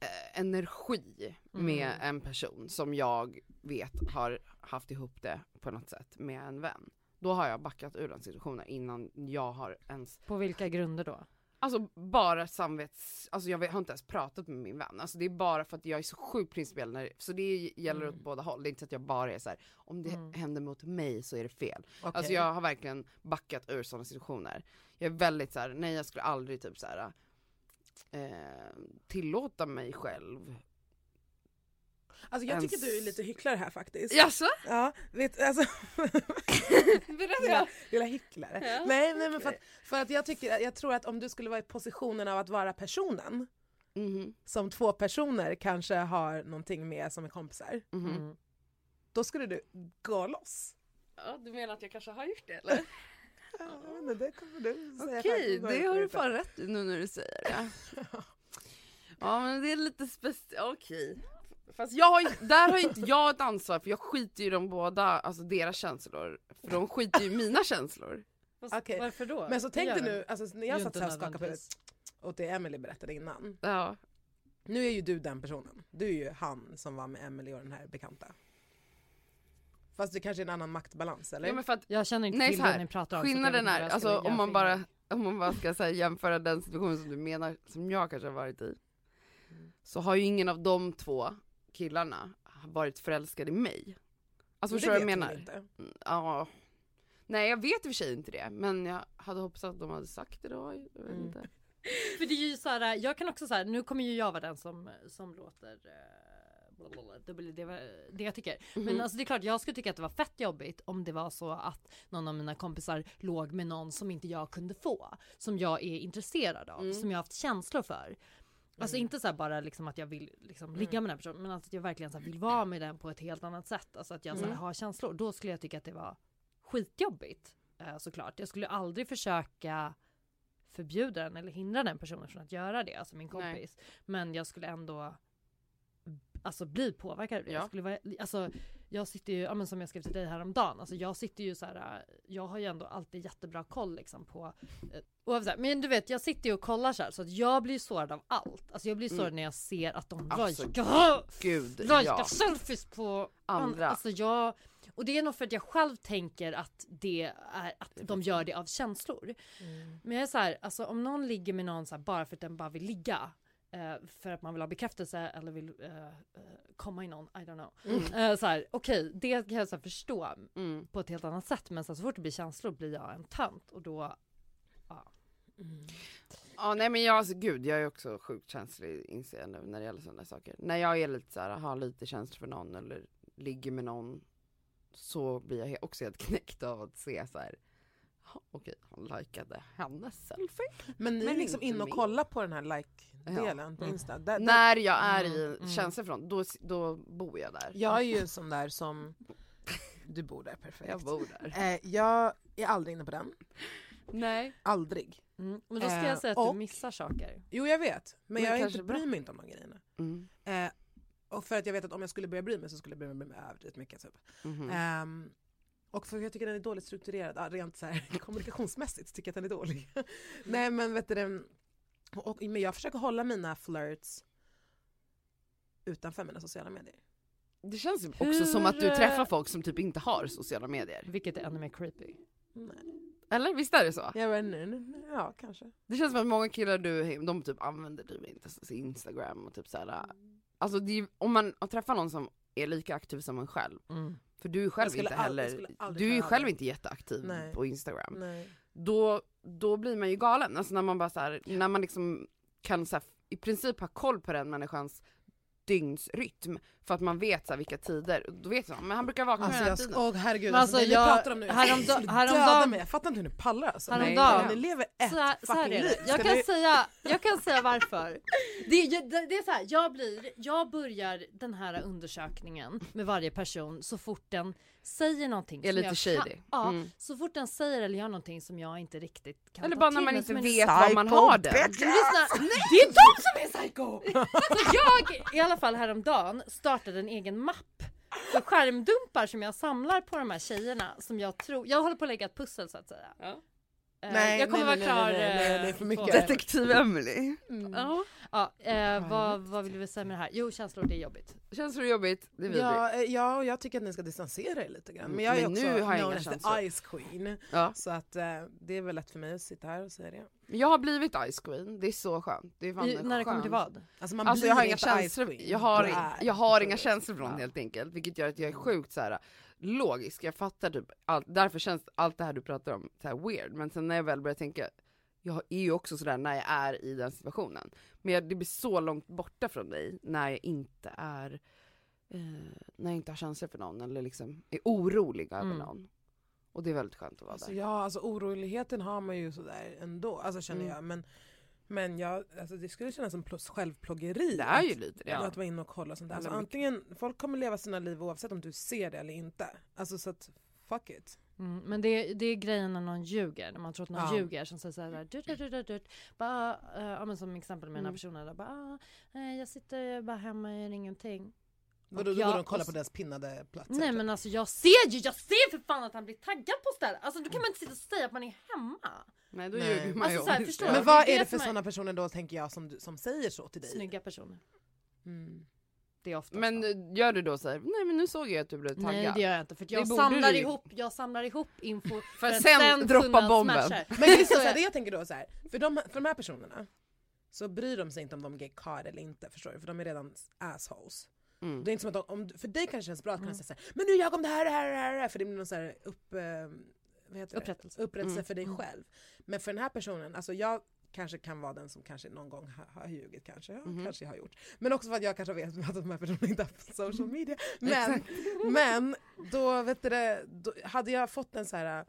eh, energi med Mm. en person som jag vet har haft ihop det på något sätt med en vän. Då har jag backat ur den situationen innan jag har ens, På vilka grunder då? Alltså bara samvets, alltså jag har inte ens pratat med min vän. Alltså det är bara för att jag är så sjukt principiell, när, så det gäller åt båda håll. Det är inte så att jag bara är så här: om det Mm. händer mot mig så är det fel. Okej. Alltså jag har verkligen backat ur sådana situationer. Jag är väldigt så här: nej jag skulle aldrig typ så här. Eh, tillåta mig själv. Alltså jag tycker du är lite hycklare här faktiskt. Jaså? Ja, vet, alltså, Berätta! lilla, lilla hycklare. Ja, Nej, nej men för att, för att jag, tycker, jag tror att om du skulle vara i positionen av att vara personen Mhm, som två personer kanske har någonting med som är kompisar. mhm. Mm. Då skulle du gå loss. Ja, du menar att jag kanske har gjort det eller? Ja, men det kommer du säga Okej, det har du fan rätt i nu när du säger det. Ja men det är lite speciellt, okej. Fast jag har, ju- där har ju inte jag ett ansvar för jag skiter ju i de båda, alltså deras känslor. För de skiter ju i mina känslor. Fast Okej. Varför då? Men så tänk dig nu, alltså, när jag satt här och skakade på huvudet åt det Emily berättade innan. Ja. Nu är ju du den personen. Du är ju han som var med Emily och den här bekanta. Fast det kanske är en annan maktbalans eller? Ja, men för att, Jag känner inte nej till så det här, ni pratar om. skillnaden är, alltså om man bara, om man bara ska här, jämföra den situationen som du menar, som jag kanske har varit i. Så har ju ingen av de två killarna varit förälskad i mig. Alltså förstår du vad jag menar? inte. Mm, Ja. Nej jag vet i och för sig inte det, men jag hade hoppats att de hade sagt det då. Jag vet Mm. inte. För det är ju så här, jag kan också så här, nu kommer ju jag vara den som, som låter eh, det blir det, jag tycker. Men Mhm. alltså det är klart jag skulle tycka att det var fett jobbigt om det var så att någon av mina kompisar låg med någon som inte jag kunde få. Som jag är intresserad av, Mm. som jag har haft känslor för. Alltså inte så här bara liksom att jag vill liksom ligga med den personen men att jag verkligen så vill vara med den på ett helt annat sätt. Alltså att jag så här har känslor. Då skulle jag tycka att det var skitjobbigt eh, såklart. Jag skulle aldrig försöka förbjuda den eller hindra den personen från att göra det, alltså min Nej. kompis. Men jag skulle ändå alltså bli påverkad av det. Ja. Jag, skulle vara, alltså, jag sitter ju, ja, men som jag skrev till dig häromdagen, alltså jag sitter ju så här, äh, jag har ju ändå alltid jättebra koll liksom på eh, oavsett, men du vet jag sitter ju och kollar så här så att jag blir sårad av allt. Alltså jag blir sårad när jag ser att de Alltså, rajkar ja. selfies på Andra. Alltså jag, och det är nog för att jag själv tänker att det är att de gör det av känslor. Men jag är så här, alltså om någon ligger med någon så här, bara för att den bara vill ligga. Eh, för att man vill ha bekräftelse eller vill eh, eh, komma i någon, I don't know. Eh, så här, okej, det kan jag så här, förstå Mm. på ett helt annat sätt. Men så, här, så fort det blir känslor blir jag en tönt och då, ja. Ja nej men jag, alltså gud jag är också sjukt känslig inser jag nu när det gäller sådana saker. När jag är lite så här, har lite känslor för någon eller ligger med någon så blir jag också helt knäckt av att se så här. "Ja, Okej, han likade hennes selfie. Men ni är Men liksom inte inne och min. kollar på den här like-delen på Mm. Insta. Där, där, När jag är i Mm, mm. känslor då, då bor jag där. jag är ju en sån där som... Du bor där, perfekt. Jag bor där. Eh, jag är aldrig inne på den. Nej. Aldrig. Mm. Men då ska Eh, jag säga att och- du missar saker. Jo jag vet, men, Men jag inte, bryr mig inte om de grejerna. Mm. Eh, och för att jag vet att om jag skulle börja bry mig så skulle jag börja bry mig överdrivet mycket. Typ. Mhm. Ehm, och för jag tycker den är dåligt strukturerad, ja, rent så här, kommunikationsmässigt tycker jag att den är dålig. Nej men vet du, och, och, men jag försöker hålla mina flirts utanför mina sociala medier. Det känns också Hur, som att du träffar folk som typ inte har sociala medier. Vilket är ännu mer creepy. Nej. Eller visst är det så? Jag vet, nej, nej, nej, ja kanske. Det känns som att många killar du, de typ använder typ inte så- Instagram och typ såhär Alltså det är, om man träffar någon som är lika aktiv som en själv Mm. För du är själv inte heller, du är själv det. inte jätteaktiv Nej. på Instagram Nej. då, då blir man ju galen, alltså när man bara så här, när man liksom kan så här, i princip ha koll på den människans dygnsrytm för att man vet så här, vilka tider, då vet man, men han brukar vakna Alltså den här jag, tiden. åh herregud, Men alltså, alltså, det jag- ni pratar om nu, häromda- jag skulle häromdagen- döda mig. Jag fattar inte hur ni pallar alltså. Häromdagen- Ni lever ett så här, så här fucking är liv. det. Jag kan, ni- säga, jag kan säga varför. Det, är- det, det är så här, jag, blir, jag börjar den här undersökningen med varje person så fort den säger någonting Är som lite jag shady. Kan, ja, Mm. så fort den säger eller gör någonting som jag inte riktigt kan Eller ta bara när man inte vet var man har den. Lyssna, det är de som är psycho! Så jag i alla fall häromdagen startade en egen mapp för skärmdumpar som jag samlar på de här tjejerna som jag tror, jag håller på att lägga ett pussel så att säga. Ja. Eh, Nej, jag kommer nej, vara klar nej, nej, nej, eh, det är för mycket. två- Detektiv Emily. Mm. Ja. Ja, eh, vad, vad vill vi säga med det här? Jo, känslor det är jobbigt. Känns det jobbigt? Det är vidrigt. Ja, eh, ja, och jag tycker att ni ska distansera er lite grann. Men jag är Men också nu har jag inga känslor. Ice Queen. Ja. Så att eh, det är väl lätt för mig att sitta här och säga det. Jag har blivit Ice Queen, det är så skönt. Det är fan I, när det kommer till vad? Alltså, man Alltså jag har inga känslor, jag har, Du är. jag har inga du? känslor från Ja. helt enkelt, vilket gör att jag är sjukt så här logisk. Jag fattar typ allt, därför känns allt det här du pratar om så här weird. Men sen när jag väl börjar tänka, jag är ju också sådär när jag är i den situationen. Men jag, det blir så långt borta från dig när jag inte är, eh, när jag inte har känslor för någon eller liksom är orolig över Mm. någon. Och det är väldigt skönt att vara Alltså, där. ja, alltså oroligheten har man ju sådär ändå, alltså känner Mm. jag. Men, men jag, alltså, det skulle kännas som plus självplågeri. Det är ju att- lite det. Att vara inne och kolla och sånt där. Alltså, antingen, folk kommer leva sina liv oavsett om du ser det eller inte. Alltså så att, fuck it. Mm, men det, det är grejen när någon ljuger, när man tror att någon Ja. ljuger som säger såhär dut, dut, dut, dut. Bara, ja, men som exempel med den här Mm. personen där bara, eh, jag sitter bara hemma och gör ingenting. Vadå, då går de och kollar på deras pinnade platser? Nej typ. men alltså jag ser ju, jag ser för fan att han blir taggad på stället. Alltså då kan man inte sitta och säga att man är hemma. Nej då ljuger man Alltså, ju förstår? Men vad är det för sådana personer då tänker jag som, som säger så till dig? Snygga personer. Mm. Det är ofta Men så. eh, gör du då såhär, nej men nu såg jag att du blev taggad. Nej det gör jag inte för Det jag samlar ihop, jag samlar ihop info för, att att sen droppa bomben. Men det, är så, här, det jag tänker då så här, för de, för de här personerna så bryr de sig inte om de get caught eller inte, förstår du? För de är redan assholes. Mm. Det är inte som att de, om, för dig kanske det känns bra att kunna säga såhär, men nu jag om det här, det här, det här, det här, för det blir någon så här upp, eh, vad heter det? Upprättelse. upprättelse Mm. för dig själv. Men för den här personen, alltså jag kanske kan vara den som kanske någon gång har, har ljugit kanske, Mhm. kanske jag har gjort. Men också för att jag kanske vet att de här personerna inte har social media. Men, men då, vet du då hade jag fått en så här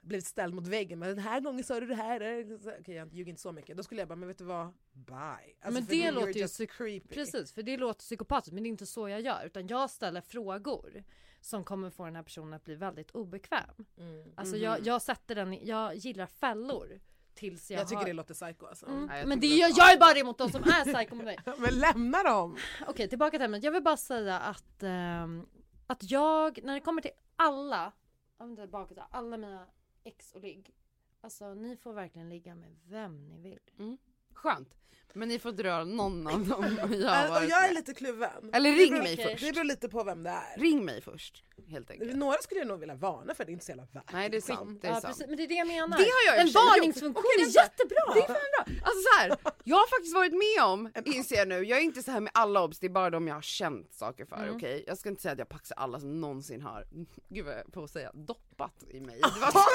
blivit ställd mot väggen, men den här gången sa du det här. så- Okej jag ljuger inte så mycket. Då skulle jag bara, men vet du vad? Bye. Alltså, Men det låter ju just psy- creepy. Precis, för det låter psykopatiskt men det är inte så jag gör utan jag ställer frågor som kommer få den här personen att bli väldigt obekväm. Mm. Alltså jag, jag sätter den, jag gillar fällor tills jag, Jag, tycker har... det låter psycho alltså. Mm. Nej, jag men det låter jag är bara det mot de som är psycho med mig. Men lämna dem! Okej tillbaka till ämnet. Jag vill bara säga att, ehm, att jag, när det kommer till alla, om det är tillbaka till alla mina ex och ligg. Alltså ni får verkligen ligga med vem ni vill. Skönt. Men ni får inte röra någon av dem jag har och varit jag är med. lite kluven. Eller ring beror- mig okej. först. Det beror lite på vem det är. Ring mig först. Helt enkelt. Några skulle jag nog vilja varna för, det är inte så jävla värt. Nej det är sant. Det är ja, sant. precis, men det är det jag menar. Det har jag en varningsfunktion Okej, är jättebra! Det är fan bra. Alltså så här, jag har faktiskt varit med om, inser jag nu, jag är inte så här med alla obs, det är bara de jag har känt saker för, Mm. okej? Jag ska inte säga att jag paxar alla som någonsin har, gud vad jag på att säga, doppat i mig. Det var så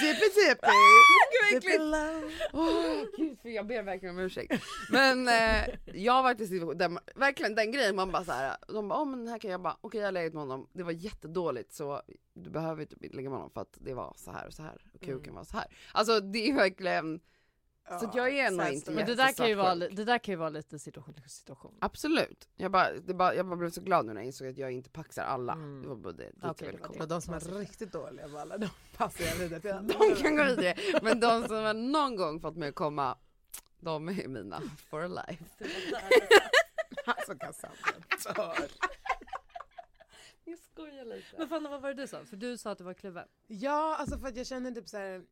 Dippy dippy! Gud, för jag ber verkligen om ursäkt. Men eh, jag har varit i situation där verkligen den grejen, man bara så här, de bara, oh, men här kan jag bara, okej jag har legat med honom, det var jättedåligt så du behöver typ inte ligga med honom för att det var så här och så här och kuken var så här. Alltså det är verkligen, så att jag är nog så inte Men det. det där, kan ju vara, det där kan ju vara lite situation till situation. Absolut. Jag bara, det bara, jag bara blev så glad nu när jag insåg att jag inte paxar alla. Mm. Det var både dit Okej, jag det ville de som är riktigt dåliga på alla, de passar jag vidare till andra. De kan gå vidare, men de som har någon gång fått mig att komma, de är mina for life. Alltså Cassandra, dör. Jag skojar lite. Men Fanna vad var det du sa? För du sa att du var kluven. Ja, alltså för att jag känner typ så här.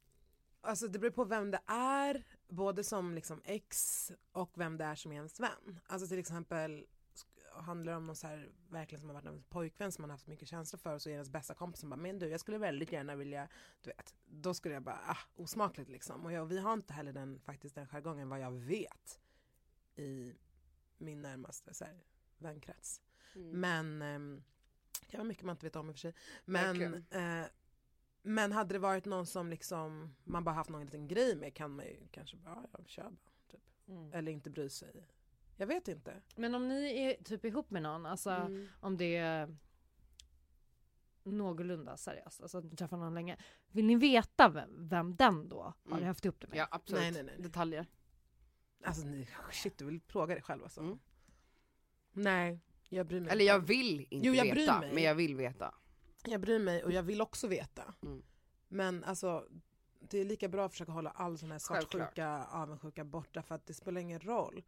Alltså det beror på vem det är, både som liksom ex och vem det är som är ens vän. Alltså till exempel handlar det om någon så här verkligen som har varit en pojkvän som man har haft mycket känslor för och så är ens bästa kompis som bara men du jag skulle väldigt gärna vilja, du vet, då skulle jag bara ah, osmakligt liksom. Och jag, vi har inte heller den faktiskt den jargongen vad jag vet i min närmaste så här, vänkrets. Mm. Men, ehm, det kan vara mycket man inte vet om i och för sig. Men, eh, men hade det varit någon som liksom man bara haft någon liten grej med kan man ju kanske bara, ja, kör bara. Typ. Eller inte bry sig. Jag vet inte. Men om ni är typ ihop med någon, alltså Mm. om det är någorlunda seriöst, alltså att ni träffar någon länge. Vill ni veta vem, vem den då har Mm. haft ihop det med? Ja absolut. Nej, nej, nej. Detaljer. Alltså ni, shit du vill fråga dig själv alltså. Mm. Nej, jag bryr mig Eller inte. jag vill inte Jo, jag bryr veta, mig. men jag vill veta. Jag bryr mig och jag vill också veta. Mm. Men alltså det är lika bra att försöka hålla all sån här svartsjuka, Självklart. avundsjuka borta för att det spelar ingen roll.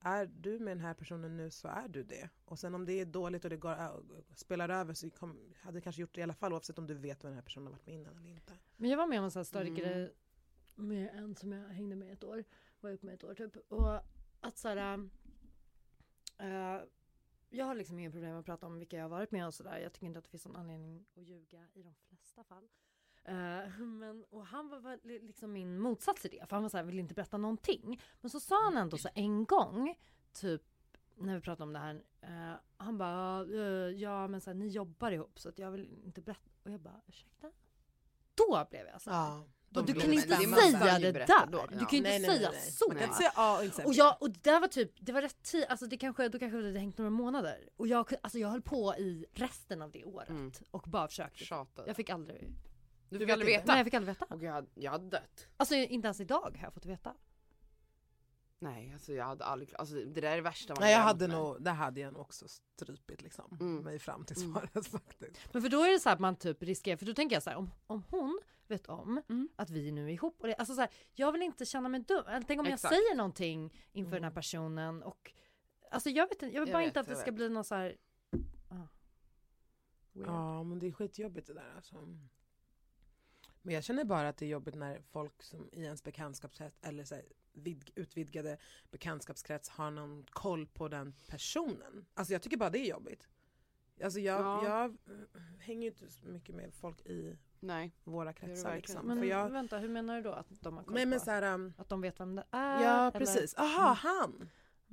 Är du med den här personen nu så är du det. Och sen om det är dåligt och det går, äh, spelar över så kom, hade du kanske gjort det i alla fall oavsett om du vet vad den här personen har varit med innan eller inte. Men jag var med om en sån här större Mm. grej med en som jag hängde med ett år. Var upp med ett år typ. Och att såhär. Uh, jag har liksom inga problem med att prata om vilka jag har varit med och sådär. Jag tycker inte att det finns någon anledning att ljuga i de flesta fall. Uh, men, och han var väl liksom min motsats i det. För han var såhär, vill inte berätta någonting. Men så sa han ändå så en gång, typ när vi pratade om det här. Uh, han bara, "Ja, ja men såhär, ni jobbar ihop så att jag vill inte berätta. Och jag bara, ursäkta? Då blev jag såhär. Ja, och du kan inte säga det där. då. Du kan ju inte säga nej. så. Du kan inte säga A och inte säga Och, jag, och det där var typ, det var rätt tid, alltså det kanske, då kanske det hade hängt några månader. Och jag, alltså jag höll på i resten av det året Mm. och bara försökte. Tjatade. Jag fick aldrig, Du Du fick vet aldrig veta? nej jag fick aldrig veta. Och jag hade, jag hade dött. Alltså inte ens idag har jag fått veta. Nej alltså jag hade aldrig, alltså det där är det värsta man Nej, jag hade nog, det hade jag nog också strypit liksom. Mm. Mig fram till Mm. svaret faktiskt. Men för då är det så här att man typ riskerar, för då tänker jag så här om, om hon vet om Mm. att vi nu är ihop och det, alltså så här, jag vill inte känna mig dum. Tänk om Exakt. jag säger någonting inför den här personen och Alltså jag vet inte, jag vill Jag bara vet, inte att det ska vet. bli någon så här. Ah. Ja men det är skitjobbigt det där alltså. Men jag känner bara att det är jobbigt när folk som i ens bekantskapskrets eller så här, vid, utvidgade bekantskapskrets har någon koll på den personen. Alltså jag tycker bara det är jobbigt. Alltså jag, Ja. jag eh, hänger ju inte så mycket med folk i Nej. våra kretsar. Liksom. Men För jag, vänta, hur menar du då att de har koll nej men på? så här, um, Att de vet vem det är? ja eller? precis, aha han!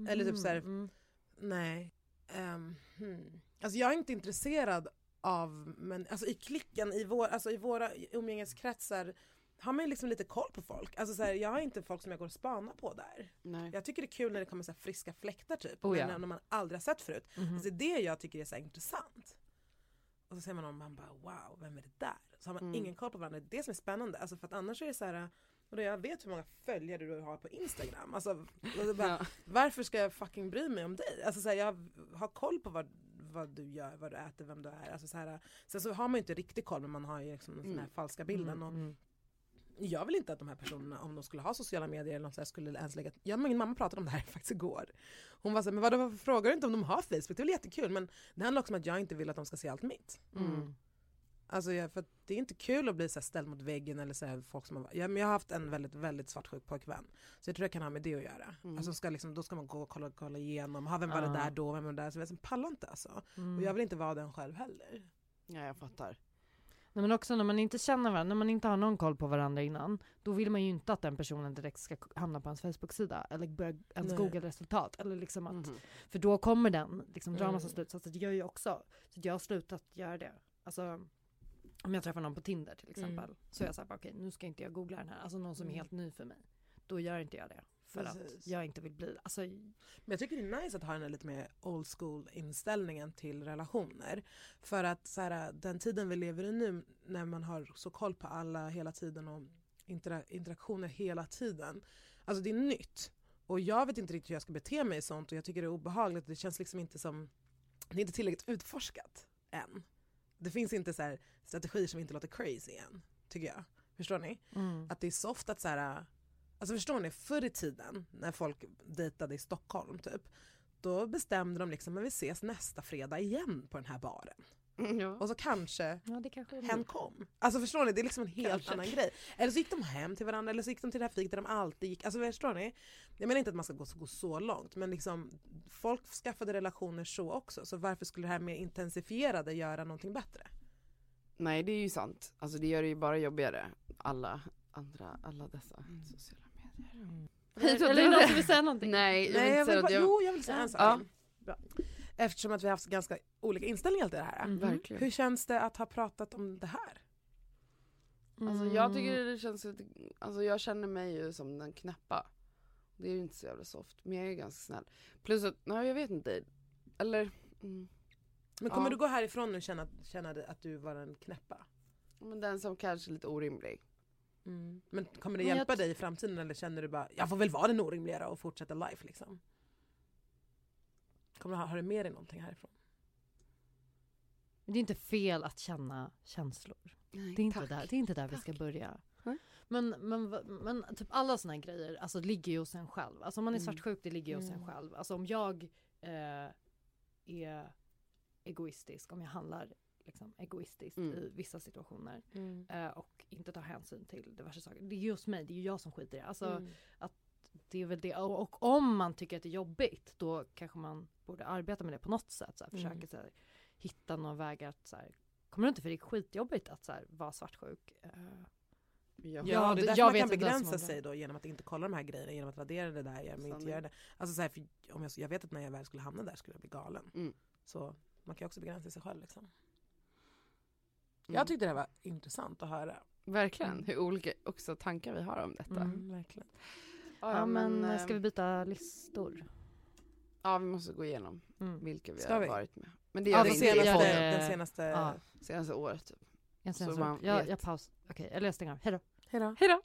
eller typ så här- Mm, Nej. Um, hmm. Alltså jag är inte intresserad av, men alltså i klicken, i, vår, alltså i våra umgängeskretsar har man ju liksom lite koll på folk. Alltså så här, jag har inte folk som jag går och spanar på där. Nej. Jag tycker det är kul när det kommer så här friska fläktar typ, Oh ja. men när man aldrig har sett förut. Mhm. Alltså det är det jag tycker är så intressant. Och så ser man någon man bara wow, vem är det där? Så har man Mm. ingen koll på varandra, det är det som är spännande. Alltså för att annars är det så här, och då jag vet hur många följare du har på Instagram. Alltså, bara, Ja. varför ska jag fucking bry mig om dig? Alltså så här, jag har koll på vad, vad du gör, vad du äter, vem du är. Alltså så här, sen så har man ju inte riktigt koll men man har ju liksom den här Mm. falska bilden. Mm, Och mm. Jag vill inte att de här personerna, om de skulle ha sociala medier eller något så här, skulle ens lägga... Jag och min mamma pratade om det här faktiskt igår. Hon var såhär, men vadå, varför frågar du inte om de har Facebook? Det är väl jättekul men det handlar också om att jag inte vill att de ska se allt mitt. Mm. Alltså jag, för att det är inte kul att bli så ställd mot väggen eller så här, folk som har, ja, men jag har haft en väldigt, väldigt svartsjuk pojkvän. Så jag tror det kan ha med det att göra. Mm. Alltså ska liksom, då ska man gå och kolla, kolla igenom, ha, vem var det där då, vem var det där? Så jag liksom, pallar inte alltså. Mm. Och jag vill inte vara den själv heller. Ja, jag fattar. Nej, men också när man inte känner varandra, när man inte har någon koll på varandra innan, då vill man ju inte att den personen direkt ska hamna på ens Facebook-sida eller börja ens. Google-resultat. Eller liksom att, Mhm. För då kommer den liksom dra massa Mm. slutsatser. Det gör jag också. Så jag har slutat göra det. Alltså, om jag träffar någon på Tinder till exempel, Mm. så är jag såhär, okej nu ska inte jag googla den här. Alltså någon som är Mm. helt ny för mig. Då gör inte jag det. För Precis. att jag inte vill bli, alltså Men jag tycker det är nice att ha den här lite mer old school inställningen till relationer. För att så här, den tiden vi lever i nu när man har så koll på alla hela tiden och intera- interaktioner hela tiden. Alltså det är nytt. Och jag vet inte riktigt hur jag ska bete mig i sånt och jag tycker det är obehagligt. Det känns liksom inte som, det är inte tillräckligt utforskat än. Det finns inte så här strategier som inte låter crazy än, tycker jag. Förstår ni? mm. Att det är soft att så här, alltså förstår ni, förr i tiden när folk dejtade i Stockholm typ, då bestämde de liksom att vi ses nästa fredag igen på den här baren. Ja. Och så kanske Ja det kanske hen kom. Alltså förstår ni, det är liksom en helt Kanske. annan grej. Eller så gick de hem till varandra eller så gick de till det här fiket där de alltid gick. Alltså förstår ni? Jag menar inte att man ska gå, gå så långt men liksom folk skaffade relationer så också. Så varför skulle det här mer intensifierade göra någonting bättre? Nej det är ju sant. Alltså det gör det ju bara jobbigare. Alla andra, alla dessa sociala medier. Hej, Eller, eller det- någon som vill säga någonting? Nej, jag Nej, vill jag inte vill säga bara, jag... Jo, jag vill säga en sak. Ja. Bra. Eftersom att vi har haft ganska olika inställningar till det här. Mhm. Verkligen. Hur känns det att ha pratat om det här? Alltså jag Mm. tycker det känns lite, alltså jag känner mig ju som den knäppa. Det är ju inte så jävla soft, men jag är ganska snäll. Plus att, nej jag vet inte. Eller, mm, Men kommer Ja. du gå härifrån nu och känna, känna att du var en knäppa? men den som kanske är lite orimlig. Men kommer det hjälpa dig i framtiden eller känner du bara jag får väl vara den orimligare och fortsätta life liksom? Kommer du ha, har du med dig någonting härifrån? Det är inte fel att känna känslor. Nej, Det är inte, tack. där, det är inte där vi ska Tack. börja. Men, men, men typ alla såna här grejer alltså, ligger ju hos en själv. Alltså om man är Mm. svartsjuk, det ligger ju hos en Mm. själv. Alltså om jag eh, är egoistisk, om jag handlar liksom, egoistiskt Mm. i vissa situationer eh, och inte tar hänsyn till diverse saker. Det är ju hos mig, det är ju jag som skiter i det. Alltså, Mm. det är väl det. Och, och om man tycker att det är jobbigt, då kanske man borde arbeta med det på något sätt. Så här, försöka Mm. så här, hitta någon väg att så här, kommer du inte för det är skitjobbigt att så här, vara svartsjuk. Eh, Ja. Ja, det är därför jag man kan begränsa sig då genom att inte kolla de här grejerna, genom att värdera det där, genom att inte göra det. Alltså så här, för om jag, jag vet att när jag väl skulle hamna där skulle jag bli galen. Mm. Så man kan ju också begränsa sig själv liksom. Mm. Jag tyckte det här var intressant att höra. Verkligen, Mm. hur olika också tankar vi har om detta. Mm. verkligen. ja, men, eh, ska vi byta listor? Ja vi måste gå igenom Mm. vilka vi Ska har vi? varit med. Men det Ja, gör vi det senaste, den senaste... Ja. senaste året typ. Jag Så så man jag, vet. jag paus. Okej, eller jag stänger av. Hejdå. Hejdå. Hejdå.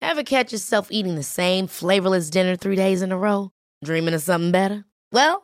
Ever catch yourself eating the same flavorless dinner three days in a row? Dreaming of something better? Well,